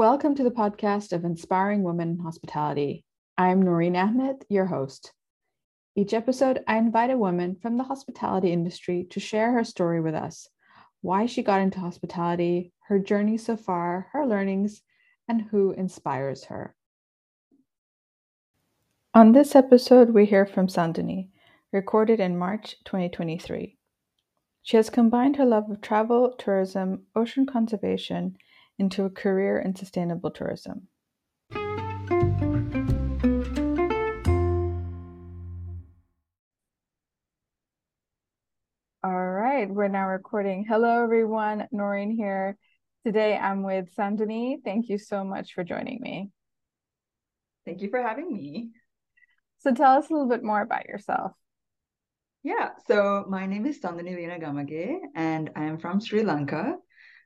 Welcome to the podcast of Inspiring Women in Hospitality. I'm Noreen Ahmed, your host. Each episode, I invite a woman from the hospitality industry to share her story with us why she got into hospitality, her journey so far, her learnings, and who inspires her. On this episode, we hear from Sandunie, recorded in March 2023. She has combined her love of travel, tourism, ocean conservation into a career in sustainable tourism. All right, we're now recording. Hello, everyone. Noreen here. Today I'm with Sandunie. Thank you so much for joining me. Thank you for having me. So tell us a little bit more about yourself. Yeah, so my name is Sandunie Liyanagamage, and I am from Sri Lanka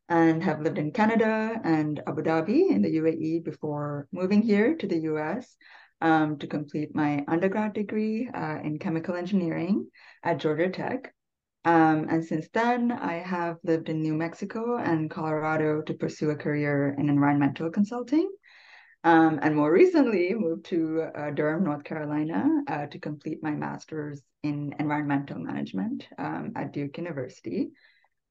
and have lived in Canada and Abu Dhabi in the UAE before moving here to the US um, to complete my undergrad degree uh, in chemical engineering at Georgia Tech. Um, and since then, I have lived in New Mexico and Colorado to pursue a career in environmental consulting. Um, and more recently moved to uh, Durham, North Carolina uh, to complete my master's in environmental management um, at Duke University.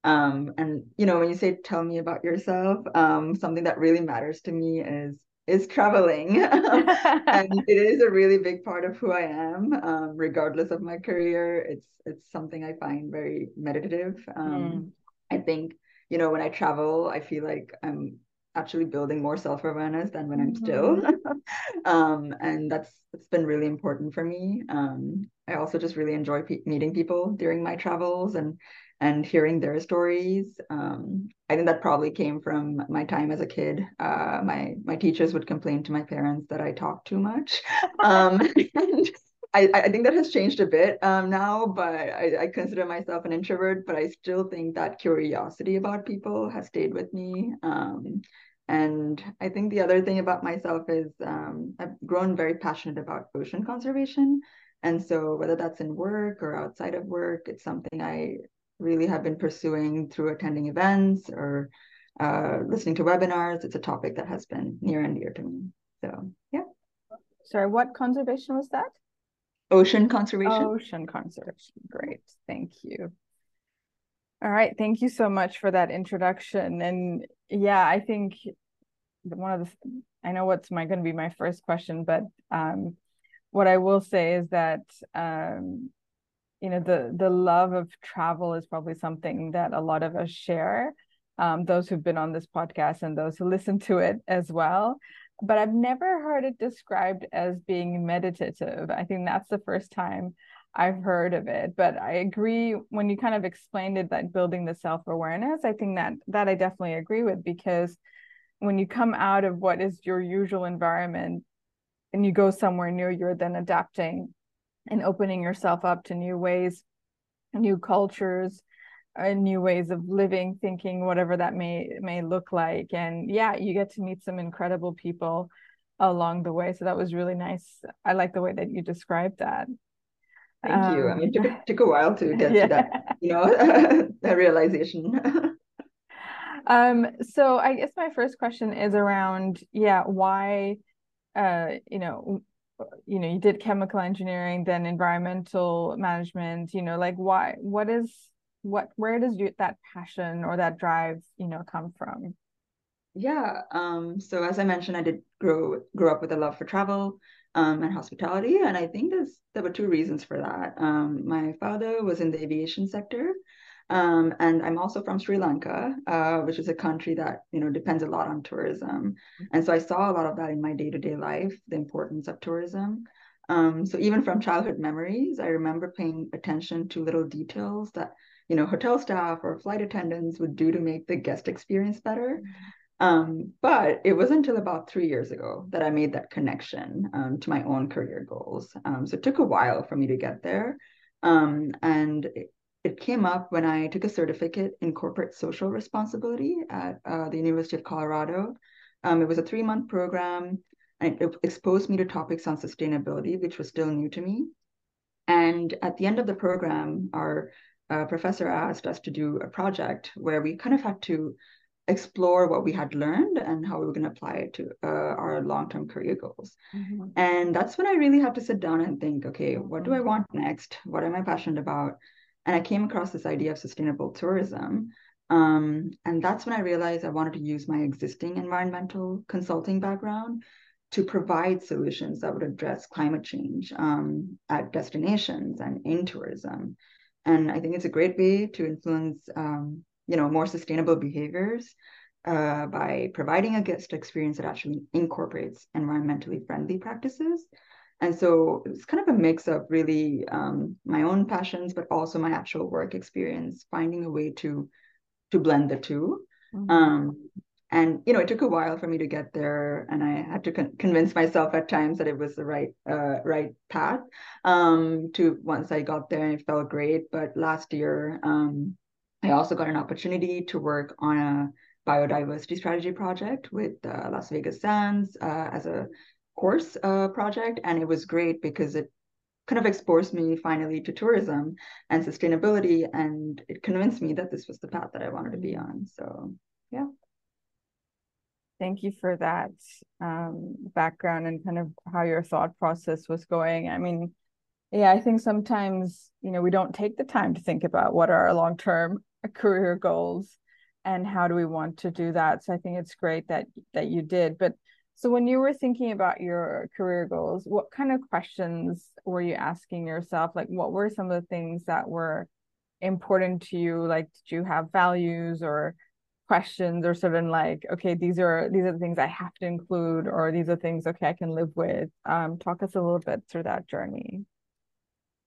Um, and you know, when you say tell me about yourself, um, something that really matters to me is is traveling, and it is a really big part of who I am, um, regardless of my career. It's it's something I find very meditative. Mm. I think you know when I travel, I feel like I'm actually building more self-awareness than when I'm still. Mm-hmm. um, and that's it's been really important for me. Um, I also just really enjoy pe- meeting people during my travels and and hearing their stories. Um, I think that probably came from my time as a kid. Uh, my my teachers would complain to my parents that I talk too much. Um, and I, I think that has changed a bit um, now, but I, I consider myself an introvert, but I still think that curiosity about people has stayed with me. Um, and I think the other thing about myself is um, I've grown very passionate about ocean conservation. And so, whether that's in work or outside of work, it's something I really have been pursuing through attending events or uh, listening to webinars. It's a topic that has been near and dear to me. So, yeah. Sorry, what conservation was that? Ocean conservation. Ocean conservation. Great. Thank you. All right. Thank you so much for that introduction. And yeah, I think one of the, I know what's my going to be my first question, but um, what I will say is that, um, you know, the, the love of travel is probably something that a lot of us share. Um, those who've been on this podcast and those who listen to it as well but I've never heard it described as being meditative. I think that's the first time I've heard of it. But I agree when you kind of explained it that building the self-awareness, I think that that I definitely agree with because when you come out of what is your usual environment and you go somewhere new, you're then adapting and opening yourself up to new ways, new cultures, uh, new ways of living, thinking, whatever that may may look like. And yeah, you get to meet some incredible people along the way. So that was really nice. I like the way that you described that. Thank um, you. I mean, it took, it took a while to get yeah. to that, you know, that realization. um, so I guess my first question is around, yeah, why, uh, you know, you know, you did chemical engineering, then environmental management, you know, like why, what is what where does you that passion or that drive you know come from? Yeah um so as i mentioned i did grow grow up with a love for travel um, and hospitality and i think there's there were two reasons for that. Um, my father was in the aviation sector um, and i'm also from sri lanka uh, which is a country that you know depends a lot on tourism. And so i saw a lot of that in my day-to-day life the importance of tourism. Um, so even from childhood memories i remember paying attention to little details that you know hotel staff or flight attendants would do to make the guest experience better. Mm-hmm. um, but it wasn't until about three years ago that i made that connection um, to my own career goals. Um, so it took a while for me to get there. Um, and it, came up when i took a certificate in corporate social responsibility at uh, the university of colorado. Um, it was a three month program and it exposed me to topics on sustainability which was still new to me. And at the end of the program, our a professor asked us to do a project where we kind of had to explore what we had learned and how we were going to apply it to uh, our long-term career goals. Mm-hmm. and that's when i really had to sit down and think okay what do i want next? What am i passionate about and i came across this idea of sustainable tourism um, and that's when i realized i wanted to use my existing environmental consulting background to provide solutions that would address climate change um, at destinations and in tourism. And i think it's a great way to influence um, you know more sustainable behaviors uh, by providing a guest experience that actually incorporates environmentally friendly practices and so it's kind of a mix of really um, my own passions but also my actual work experience finding a way to to blend the 2 mm-hmm. um, and you know it took a while for me to get there and i had to con- convince myself at times that it was the right uh, right path um, to once i got there and it felt great but last year um, I also got an opportunity to work on a biodiversity strategy project with uh, Las Vegas Sands uh, as a course uh, project. And it was great because it kind of exposed me finally to tourism and sustainability. And it convinced me that this was the path that I wanted to be on. So, yeah. Thank you for that um, background and kind of how your thought process was going. I mean, yeah, I think sometimes, you know, we don't take the time to think about what are our long term career goals and how do we want to do that so i think it's great that that you did but so when you were thinking about your career goals what kind of questions were you asking yourself? Like what were some of the things that were important to you? Like did you have values or questions or certain like okay these are these are the things i have to include or these are things okay i can live with. Um talk us a little bit through that journey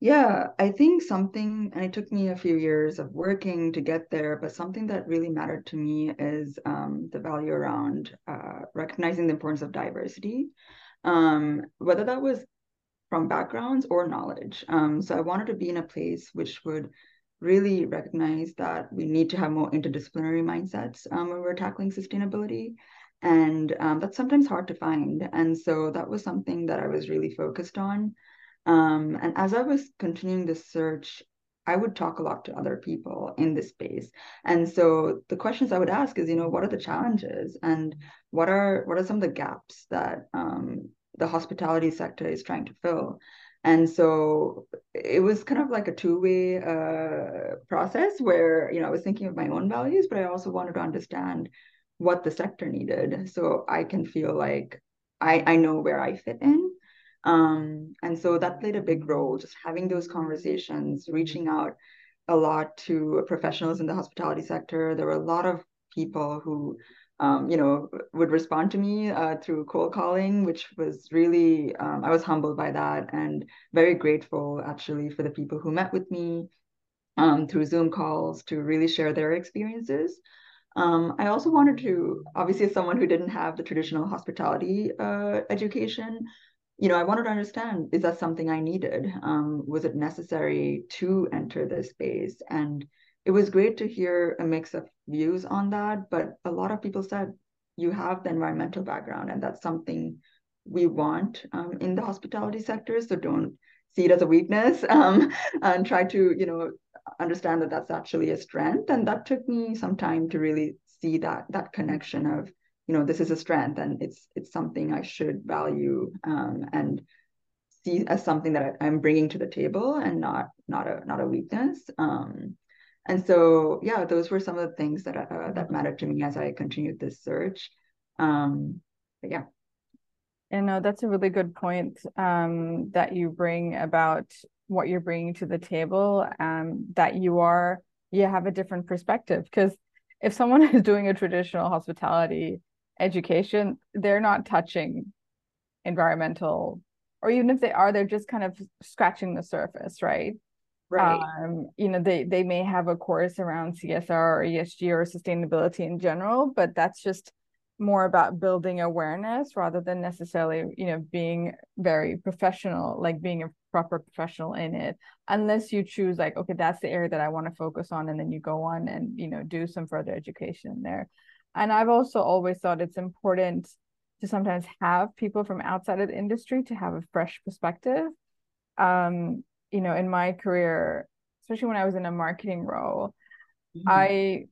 yeah, I think something, and it took me a few years of working to get there, but something that really mattered to me is um, the value around uh, recognizing the importance of diversity, um, whether that was from backgrounds or knowledge. Um, so I wanted to be in a place which would really recognize that we need to have more interdisciplinary mindsets um, when we're tackling sustainability. And um, that's sometimes hard to find. And so that was something that I was really focused on. Um, and as I was continuing this search, I would talk a lot to other people in this space. And so the questions I would ask is, you know, what are the challenges and what are what are some of the gaps that um, the hospitality sector is trying to fill? And so it was kind of like a two-way uh, process where, you know, I was thinking of my own values, but I also wanted to understand what the sector needed so I can feel like I, I know where I fit in um, and so that played a big role, just having those conversations, reaching out a lot to professionals in the hospitality sector. There were a lot of people who, um, you know, would respond to me uh, through cold calling, which was really, um, I was humbled by that and very grateful actually for the people who met with me um, through Zoom calls to really share their experiences. Um, I also wanted to, obviously, as someone who didn't have the traditional hospitality uh, education, you know, I wanted to understand is that something I needed? Um, was it necessary to enter this space? And it was great to hear a mix of views on that. But a lot of people said, you have the environmental background, and that's something we want um, in the hospitality sector. So don't see it as a weakness um, and try to, you know, understand that that's actually a strength. And that took me some time to really see that that connection of you know this is a strength and it's it's something i should value um, and see as something that I, am bringing to the table and not not a not a weakness. Um, and so yeah those were some of the things that uh, that mattered to me as i continued this search. Um, but yeah. And no, that's a really good point um, that you bring about what you're bringing to the table. Um, that you are, you have a different perspective. Because if someone is doing a traditional hospitality education, they're not touching environmental, or even if they are, they're just kind of scratching the surface, right? Right. Um, you know, they they may have a course around CSR or ESG or sustainability in general, but that's just more about building awareness rather than necessarily, you know, being very professional, like being a proper professional in it, unless you choose like, okay, that's the area that I want to focus on, and then you go on and you know do some further education there and I've also always thought it's important to sometimes have people from outside of the industry to have a fresh perspective. Um, you know, in my career, especially when I was in a marketing role, mm-hmm. I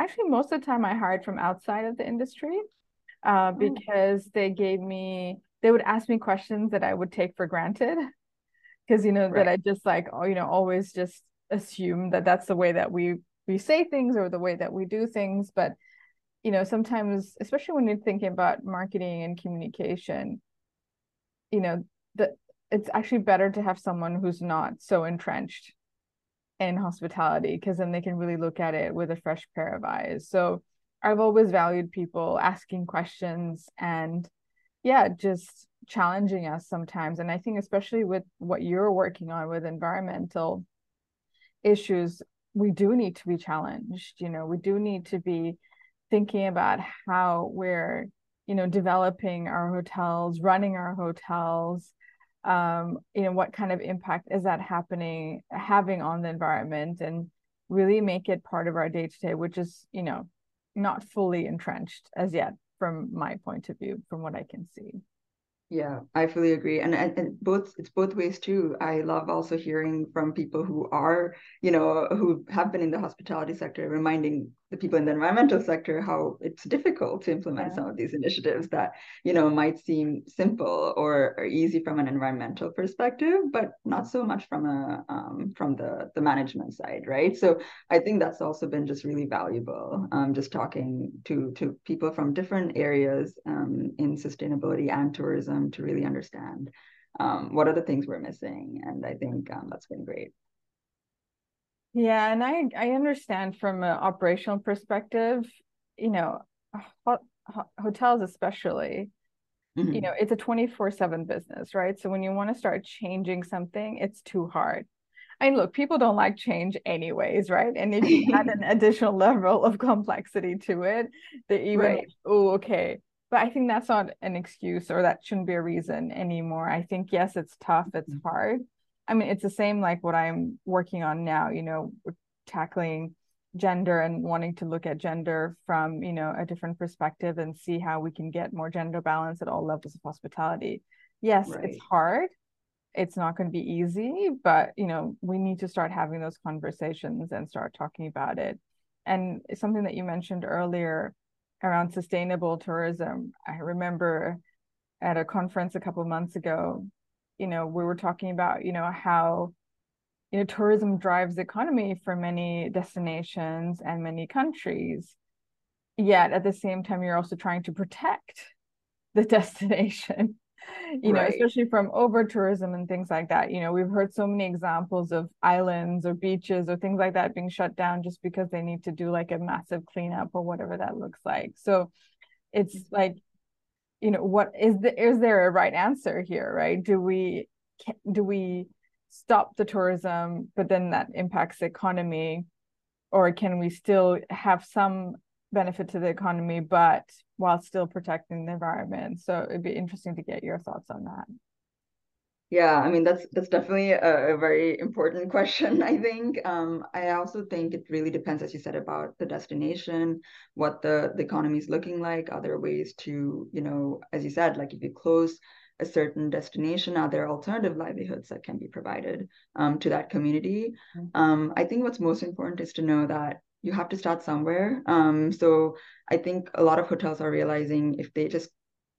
actually most of the time I hired from outside of the industry uh, oh. because they gave me they would ask me questions that I would take for granted because you know right. that I just like oh you know always just assume that that's the way that we we say things or the way that we do things but you know sometimes especially when you're thinking about marketing and communication you know that it's actually better to have someone who's not so entrenched in hospitality because then they can really look at it with a fresh pair of eyes. So i've always valued people asking questions and yeah just challenging us sometimes. And i think especially with what you're working on with environmental issues we do need to be challenged you know we do need to be thinking about how we're you know developing our hotels running our hotels um you know what kind of impact is that happening having on the environment and really make it part of our day to day which is you know not fully entrenched as yet from my point of view from what i can see yeah, I fully agree. And, and, and both it's both ways too. I love also hearing from people who are, you know, who have been in the hospitality sector, reminding the people in the environmental sector how it's difficult to implement yeah. some of these initiatives that you know might seem simple or, or, easy from an environmental perspective but not so much from a um, from the the management side right so i think that's also been just really valuable um, just talking to to people from different areas um, in sustainability and tourism to really understand um, what are the things we're missing and i think um, that's been great yeah, and I I understand from an operational perspective, you know, ho- ho- hotels especially, mm-hmm. you know, it's a 24/7 business, right? So when you want to start changing something, it's too hard. I mean, look, people don't like change anyways, right? And if you add an additional level of complexity to it, they even right. oh, okay. But I think that's not an excuse or that shouldn't be a reason anymore. I think yes, it's tough, it's mm-hmm. hard, I mean, it's the same like what I'm working on now, you know, tackling gender and wanting to look at gender from, you know, a different perspective and see how we can get more gender balance at all levels of hospitality. Yes, right. it's hard. It's not going to be easy, but, you know, we need to start having those conversations and start talking about it. And something that you mentioned earlier around sustainable tourism, I remember at a conference a couple months ago you know we were talking about you know how you know tourism drives the economy for many destinations and many countries. Yet at the same time you're also trying to protect the destination you right. know especially from over tourism and things like that. You know we've heard so many examples of islands or beaches or things like that being shut down just because they need to do like a massive cleanup or whatever that looks like. So it's mm-hmm. like you know what is the is there a right answer here right? Do we do we stop the tourism but then that impacts the economy? Or can we still have some benefit to the economy but while still protecting the environment? So it'd be interesting to get your thoughts on that yeah, I mean that's that's definitely a, a very important question. I think. Um, I also think it really depends, as you said, about the destination, what the the economy is looking like. Other ways to, you know, as you said, like if you close a certain destination, are there alternative livelihoods that can be provided um, to that community? Mm-hmm. Um, I think what's most important is to know that you have to start somewhere. Um, so I think a lot of hotels are realizing if they just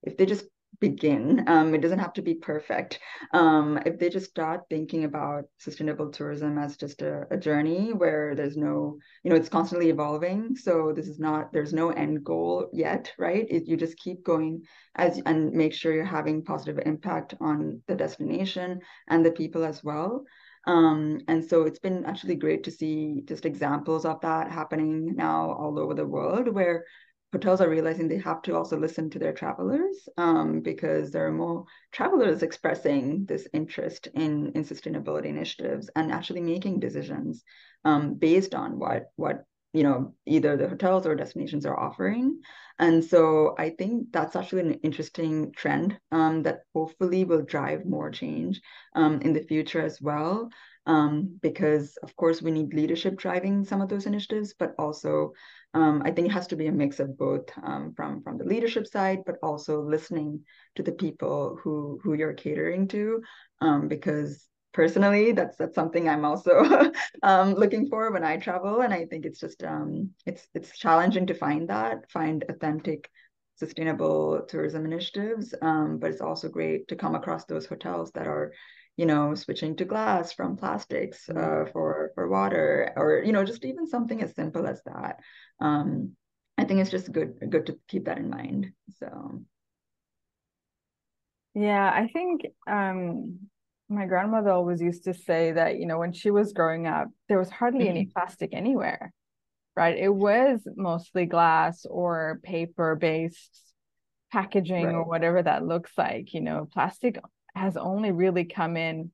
if they just begin. Um, it doesn't have to be perfect. Um, if they just start thinking about sustainable tourism as just a, a, journey where there's no, you know, it's constantly evolving. So this is not, there's no end goal yet, right? It, you just keep going as and make sure you're having positive impact on the destination and the people as well. Um, and so it's been actually great to see just examples of that happening now all over the world where hotels are realizing they have to also listen to their travelers um, because there are more travelers expressing this interest in, in sustainability initiatives and actually making decisions um, based on what what you know either the hotels or destinations are offering. And so i think that's actually an interesting trend um, that hopefully will drive more change um, in the future as well um, because of course we need leadership driving some of those initiatives but also um, I think it has to be a mix of both um, from from the leadership side, but also listening to the people who who you're catering to, um, because personally that's that's something i'm also um, looking for when i travel and i think it's just um, it's it's challenging to find that find authentic sustainable tourism initiatives um, but it's also great to come across those hotels that are you know switching to glass from plastics uh, mm-hmm. for for water or you know just even something as simple as that um, i think it's just good good to keep that in mind so yeah i think um my grandmother always used to say that you know when she was growing up there was hardly mm-hmm. any plastic anywhere right it was mostly glass or paper based packaging right. or whatever that looks like you know plastic has only really come in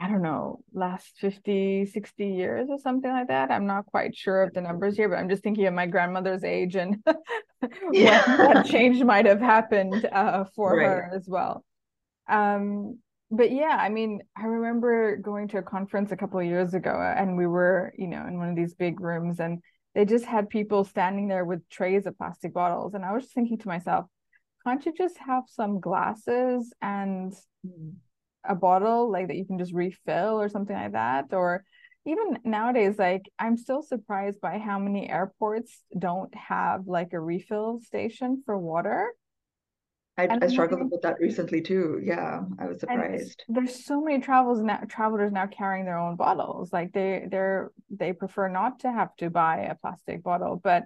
I don't know, last 50, 60 years or something like that. I'm not quite sure of the numbers here, but I'm just thinking of my grandmother's age and yeah. when that change might have happened uh, for right. her as well. Um, but yeah, I mean, I remember going to a conference a couple of years ago, uh, and we were, you know, in one of these big rooms, and they just had people standing there with trays of plastic bottles, and I was just thinking to myself, can't you just have some glasses and mm. a bottle like that you can just refill or something like that, or even nowadays, like I'm still surprised by how many airports don't have like a refill station for water. I, I struggled with that recently too. Yeah, I was surprised. There's so many travels now travelers now carrying their own bottles. Like they they're they prefer not to have to buy a plastic bottle. But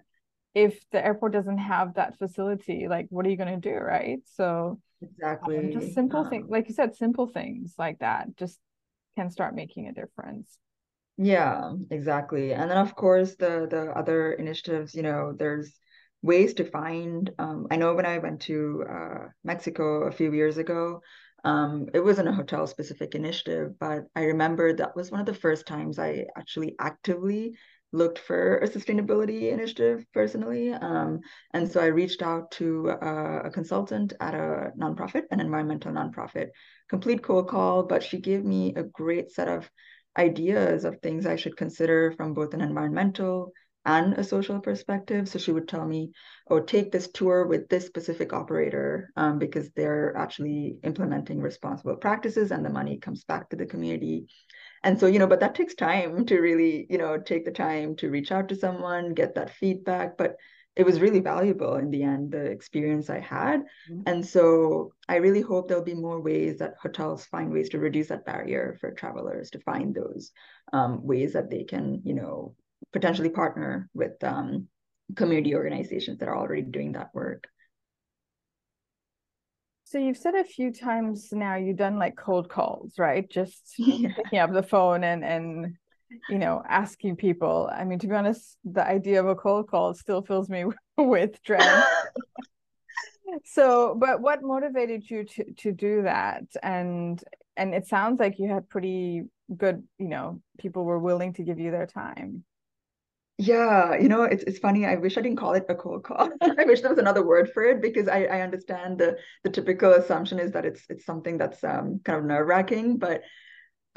if the airport doesn't have that facility, like what are you gonna do, right? So exactly um, just simple um, things like you said, simple things like that just can start making a difference. Yeah, exactly. And then of course the the other initiatives, you know, there's ways to find. Um, I know when I went to uh, Mexico a few years ago, um, it wasn't a hotel specific initiative, but I remember that was one of the first times I actually actively looked for a sustainability initiative personally. Um, and so I reached out to a, a, consultant at a nonprofit, an environmental nonprofit, complete cold call, but she gave me a great set of ideas of things I should consider from both an environmental and a social perspective. So she would tell me, oh, take this tour with this specific operator um, because they're actually implementing responsible practices and the money comes back to the community. And so, you know, but that takes time to really, you know, take the time to reach out to someone, get that feedback. But it was really valuable in the end, the experience I had. Mm-hmm. And so I really hope there'll be more ways that hotels find ways to reduce that barrier for travelers to find those um, ways that they can, you know, potentially partner with um, community organizations that are already doing that work. So you've said a few times now you've done like cold calls, right? Just yeah. picking up the phone and and you know asking people. I mean, to be honest, the idea of a cold call still fills me with dread. so, but what motivated you to to do that? And and it sounds like you had pretty good, you know, people were willing to give you their time. Yeah, you know, it's it's funny. I wish I didn't call it a cold call. I wish there was another word for it because I, I understand the the typical assumption is that it's it's something that's um kind of nerve-wracking, but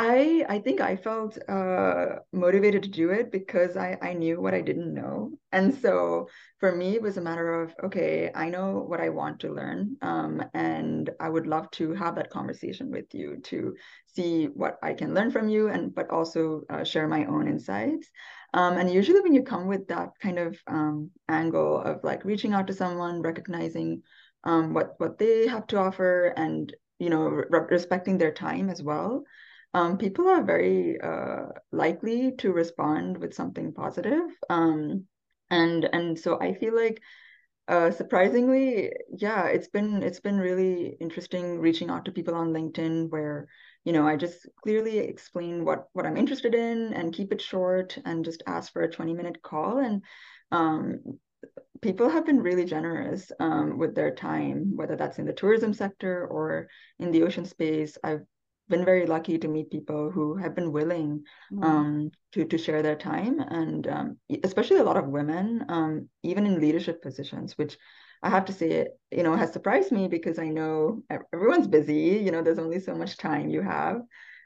I I think I felt uh, motivated to do it because I I knew what I didn't know, and so for me it was a matter of okay, I know what I want to learn, um, and I would love to have that conversation with you to see what I can learn from you, and but also uh, share my own insights. Um, and usually when you come with that kind of um, angle of like reaching out to someone, recognizing um, what what they have to offer, and you know re- respecting their time as well um, people are very uh, likely to respond with something positive. Um, and and so I feel like uh, surprisingly, yeah, it's been it's been really interesting reaching out to people on LinkedIn where you know I just clearly explain what what I'm interested in and keep it short and just ask for a 20 minute call and um, people have been really generous um, with their time, whether that's in the tourism sector or in the ocean space. I've been very lucky to meet people who have been willing mm. um, to to share their time, and um, especially a lot of women, um, even in leadership positions, which I have to say, you know, has surprised me because I know everyone's busy. You know, there's only so much time you have.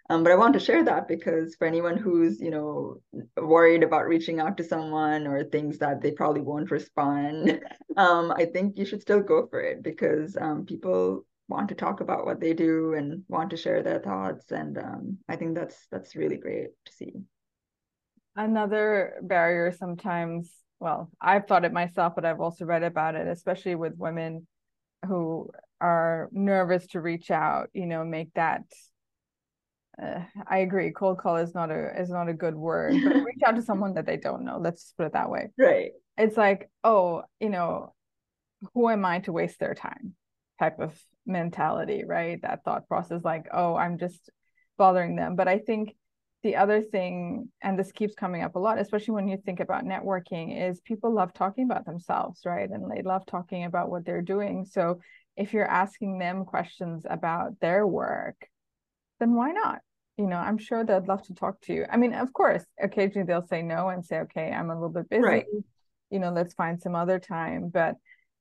Um, but I want to share that because for anyone who's, you know, worried about reaching out to someone or thinks that they probably won't respond, um, I think you should still go for it because um, people want to talk about what they do and want to share their thoughts. And um, I think that's that's really great to see. Another barrier sometimes, well, I've thought it myself, but I've also read about it, especially with women who are nervous to reach out, you know, make that uh, I agree. Cold call is not a is not a good word, but reach out to someone that they don't know. Let's just put it that way. Right. It's like, oh, you know, who am I to waste their time? Type of mentality, right? That thought process, like, oh, I'm just bothering them. But I think the other thing, and this keeps coming up a lot, especially when you think about networking, is people love talking about themselves, right? And they love talking about what they're doing. So if you're asking them questions about their work, then why not? You know, I'm sure they'd love to talk to you. I mean, of course, occasionally they'll say no and say, okay, I'm a little bit busy. Right. You know, let's find some other time. But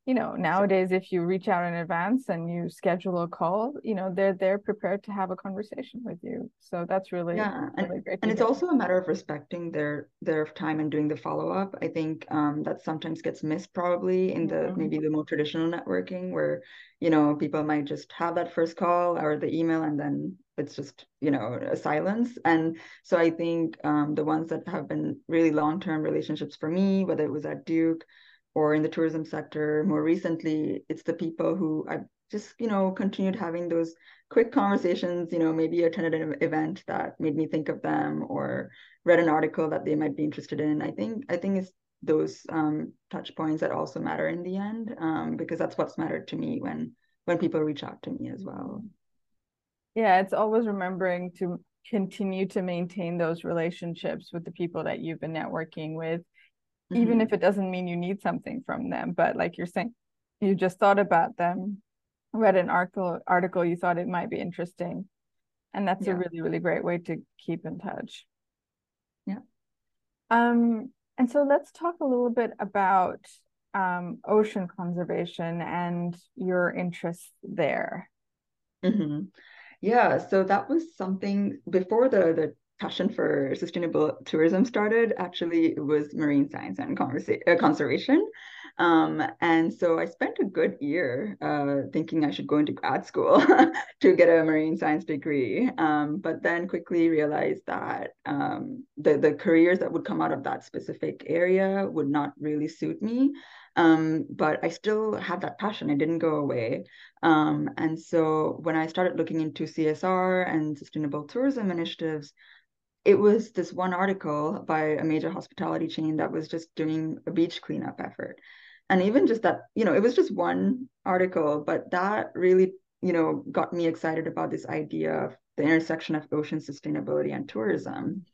you know nowadays if you reach out in advance and you schedule a call you know they're they're prepared to have a conversation with you. So that's really yeah and, really and it's also a matter of respecting their their time and doing the follow-up. I think um, that sometimes gets missed probably in the mm-hmm. maybe the more traditional networking where you know people might just have that first call or the email and then it's just you know a silence. And so i think um, the ones that have been really long-term relationships for me whether it was at duke or in the tourism sector more recently it's the people who i just you know continued having those quick conversations you know maybe attended an event that made me think of them or read an article that they might be interested in. I think i think it's those um, touch points that also matter in the end um, because that's what's mattered to me when when people reach out to me as well. Yeah it's always remembering to continue to maintain those relationships with the people that you've been networking with mm-hmm. even if it doesn't mean you need something from them but like you're saying you just thought about them read an article article you thought it might be interesting and that's yeah. a really really great way to keep in touch yeah um and so let's talk a little bit about um, ocean conservation and your interests there mm-hmm. yeah so that was something before the the passion for sustainable tourism started, actually, it was marine science and uh, conservation. Um, and so I spent a good year uh, thinking I should go into grad school to get a marine science degree. Um, but then quickly realized that um, the, the careers that would come out of that specific area would not really suit me. Um, but I still had that passion. It didn't go away. Um, and so when I started looking into CSR and sustainable tourism initiatives, it was this one article by a major hospitality chain that was just doing a beach cleanup effort. And even just that you know it was just one article but that really you know got me excited about this idea of the intersection of ocean sustainability and tourism.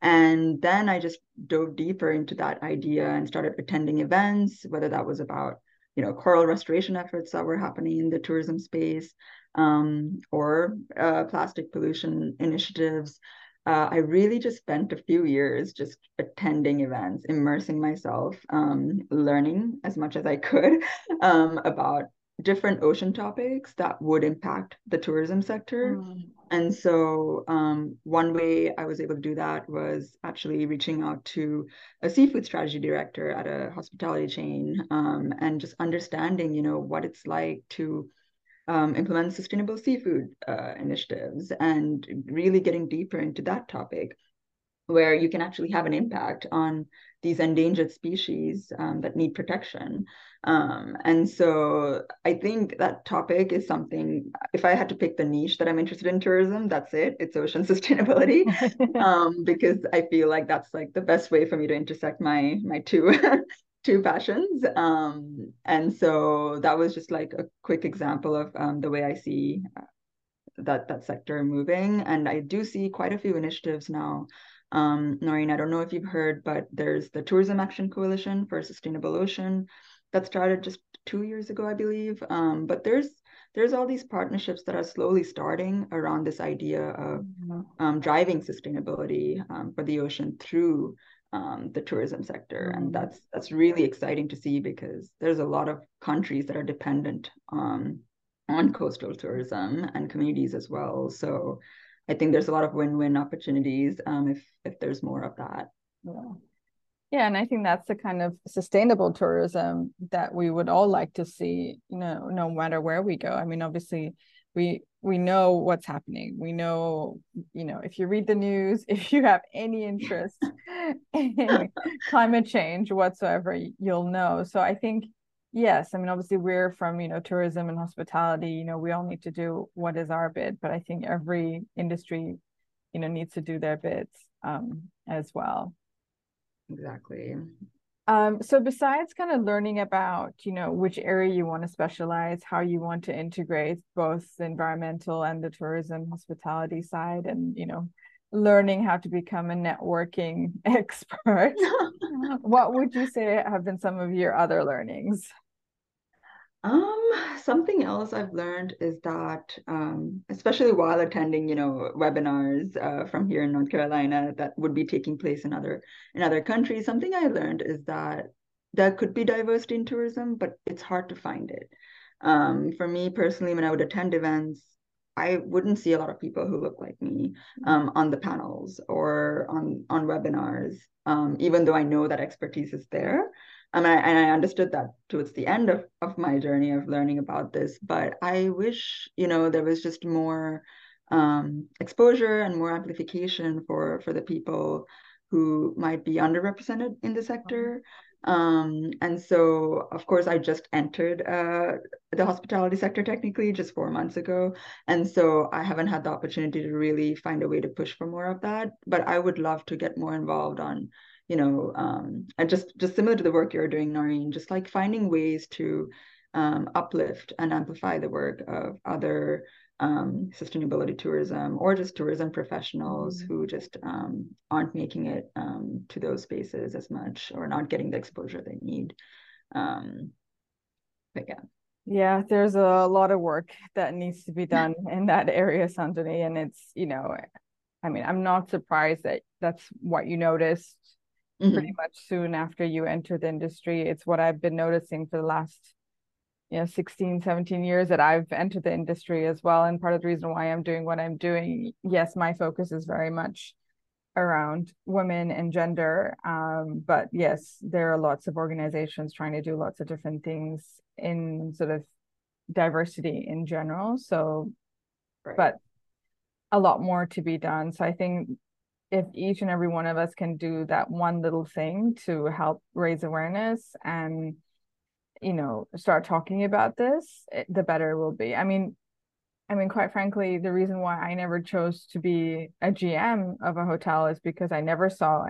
And then i just dove deeper into that idea and started attending events whether that was about you know coral restoration efforts that were happening in the tourism space um, or uh, plastic pollution initiatives uh, I really just spent a few years just attending events, immersing myself, um, learning as much as I could um, about different ocean topics that would impact the tourism sector. Mm. And so, um, one way I was able to do that was actually reaching out to a seafood strategy director at a hospitality chain um, and just understanding, you know, what it's like to um, implement sustainable seafood uh, initiatives and really getting deeper into that topic where you can actually have an impact on these endangered species um, that need protection. Um, and so I think that topic is something, if I had to pick the niche that I'm interested in tourism, that's it. It's ocean sustainability. um, because I feel like that's like the best way for me to intersect my my two two passions. Um, and so that was just like a quick example of um, the way I see uh, that that sector moving. And I do see quite a few initiatives now. Um, Noreen, I don't know if you've heard, but there's the Tourism Action Coalition for Sustainable Ocean that started just two years ago, I believe. Um, but there's there's all these partnerships that are slowly starting around this idea of mm-hmm. um, driving sustainability um, for the ocean through um, the tourism sector, mm-hmm. and that's that's really exciting to see because there's a lot of countries that are dependent um, on coastal tourism and communities as well. So I think there's a lot of win-win opportunities um, if if there's more of that. Yeah. Yeah, and I think that's the kind of sustainable tourism that we would all like to see, you know, no matter where we go. I mean, obviously we we know what's happening. We know, you know, if you read the news, if you have any interest in climate change whatsoever, you'll know. So I think yes, I mean obviously we're from, you know, tourism and hospitality, you know, we all need to do what is our bit, but I think every industry, you know, needs to do their bits um, as well. Exactly. Um, so besides kind of learning about, you know, which area you want to specialize, how you want to integrate both the environmental and the tourism hospitality side and, you know, learning how to become a networking expert, what would you say have been some of your other learnings? Um, something else I've learned is that, um, especially while attending, you know, webinars uh, from here in North Carolina that would be taking place in other in other countries, something I learned is that there could be diversity in tourism, but it's hard to find it. Um, for me personally, when I would attend events, I wouldn't see a lot of people who look like me um, on the panels or on on webinars, um, even though I know that expertise is there. And I, and I understood that towards the end of, of my journey of learning about this. But I wish, you know, there was just more um, exposure and more amplification for for the people who might be underrepresented in the sector. Um, and so, of course, I just entered uh, the hospitality sector technically just four months ago. And so I haven't had the opportunity to really find a way to push for more of that. But I would love to get more involved on you know, um, and just just similar to the work you're doing, Noreen, just like finding ways to um, uplift and amplify the work of other um, sustainability tourism or just tourism professionals mm-hmm. who just um, aren't making it um, to those spaces as much or not getting the exposure they need. Um, but yeah. Yeah, there's a lot of work that needs to be done in that area, Sandunie. And it's, you know, I mean, I'm not surprised that that's what you noticed mm-hmm. pretty much soon after you enter the industry. It's what I've been noticing for the last you know 16 17 years that I've entered the industry as well and part of the reason why I'm doing what I'm doing yes my focus is very much around women and gender um, but yes there are lots of organizations trying to do lots of different things in sort of diversity in general so right. but a lot more to be done so I think if each and every one of us can do that one little thing to help raise awareness and you know start talking about this it, the better it will be i mean i mean quite frankly the reason why i never chose to be a gm of a hotel is because i never saw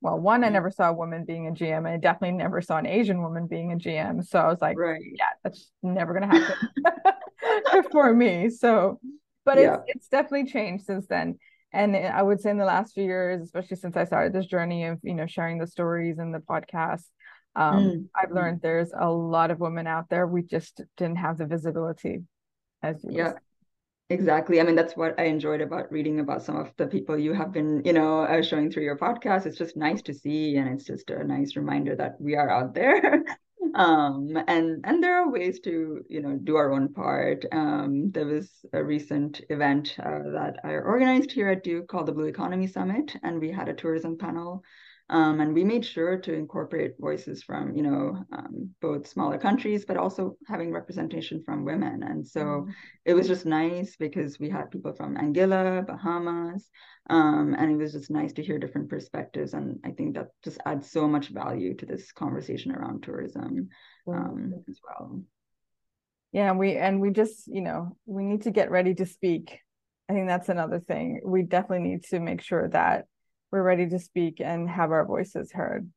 well one i mm-hmm. never saw a woman being a gm and i definitely never saw an asian woman being a gm so i was like right. yeah that's never going to happen for me so but yeah. it's it's definitely changed since then and i would say in the last few years especially since i started this journey of you know sharing the stories and the podcast um, mm. i've learned there's a lot of women out there. We just didn't have the visibility as yeah. exactly. I mean that's what i enjoyed about reading about some of the people you have been you know uh, showing through your podcast. It's just nice to see and it's just a nice reminder that we are out there um, and and there are ways to you know do our own part. Um, there was a recent event uh, that I organized here at Duke called the Blue Economy Summit, and we had a tourism panel um, and we made sure to incorporate voices from, you know, um, both smaller countries, but also having representation from women. And so mm-hmm. it was just nice because we had people from Anguilla, Bahamas, um, and it was just nice to hear different perspectives. And I think that just adds so much value to this conversation around tourism mm-hmm. as well. Yeah, we and we just, you know, we need to get ready to speak. I think that's another thing. We definitely need to make sure that we're ready to speak and have our voices heard.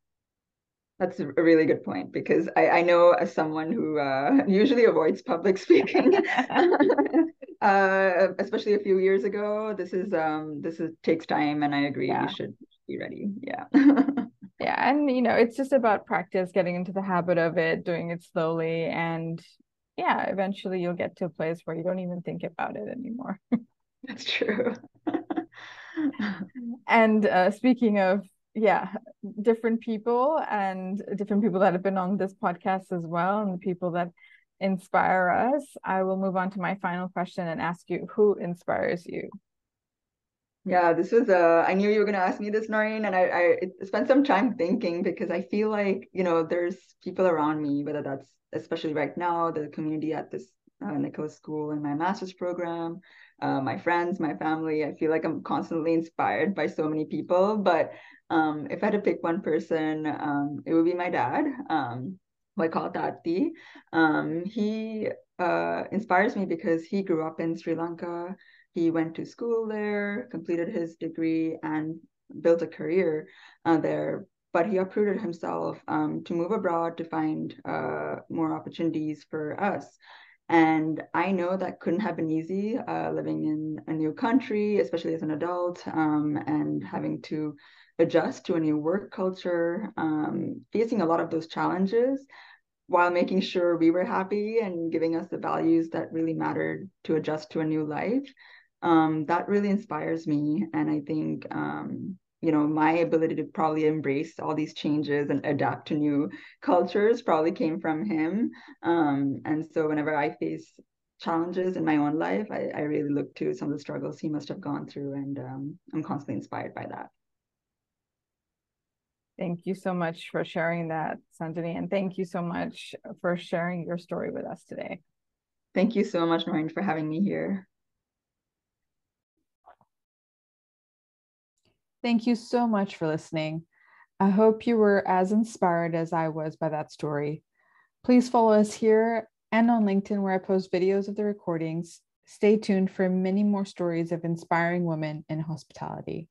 That's a really good point because I, I know as someone who uh, usually avoids public speaking, uh, especially a few years ago. This is um, this is takes time, and I agree yeah. we should be ready. Yeah. yeah, and you know, it's just about practice, getting into the habit of it, doing it slowly, and yeah, eventually you'll get to a place where you don't even think about it anymore. That's true and uh, speaking of yeah different people and different people that have been on this podcast as well and the people that inspire us i will move on to my final question and ask you who inspires you? Yeah, this was uh I knew you were gonna ask me this, Noreen, and I, I spent some time thinking because I feel like, you know, there's people around me, whether that's especially right now, the community at this uh, Nicholas School in my master's program, uh, my friends, my family. I feel like I'm constantly inspired by so many people. But um, if I had to pick one person, um, it would be my dad. Um, who I call Tati. Um, he uh, inspires me because he grew up in Sri Lanka. He went to school there, completed his degree, and built a career uh, there. But he uprooted himself um, to move abroad to find uh, more opportunities for us. And I know that couldn't have been easy uh, living in a new country, especially as an adult, um, and having to adjust to a new work culture, um, facing a lot of those challenges while making sure we were happy and giving us the values that really mattered to adjust to a new life. Um, that really inspires me. And I think, um, you know, my ability to probably embrace all these changes and adapt to new cultures probably came from him. Um, and so whenever I face challenges in my own life, I, I really look to some of the struggles he must have gone through. And um, I'm constantly inspired by that. Thank you so much for sharing that, Sandunie, and thank you so much for sharing your story with us today. Thank you so much, Noreen, for having me here. Thank you so much for listening. I hope you were as inspired as I was by that story. Please follow us here and on LinkedIn, where I post videos of the recordings. Stay tuned for many more stories of inspiring women in hospitality.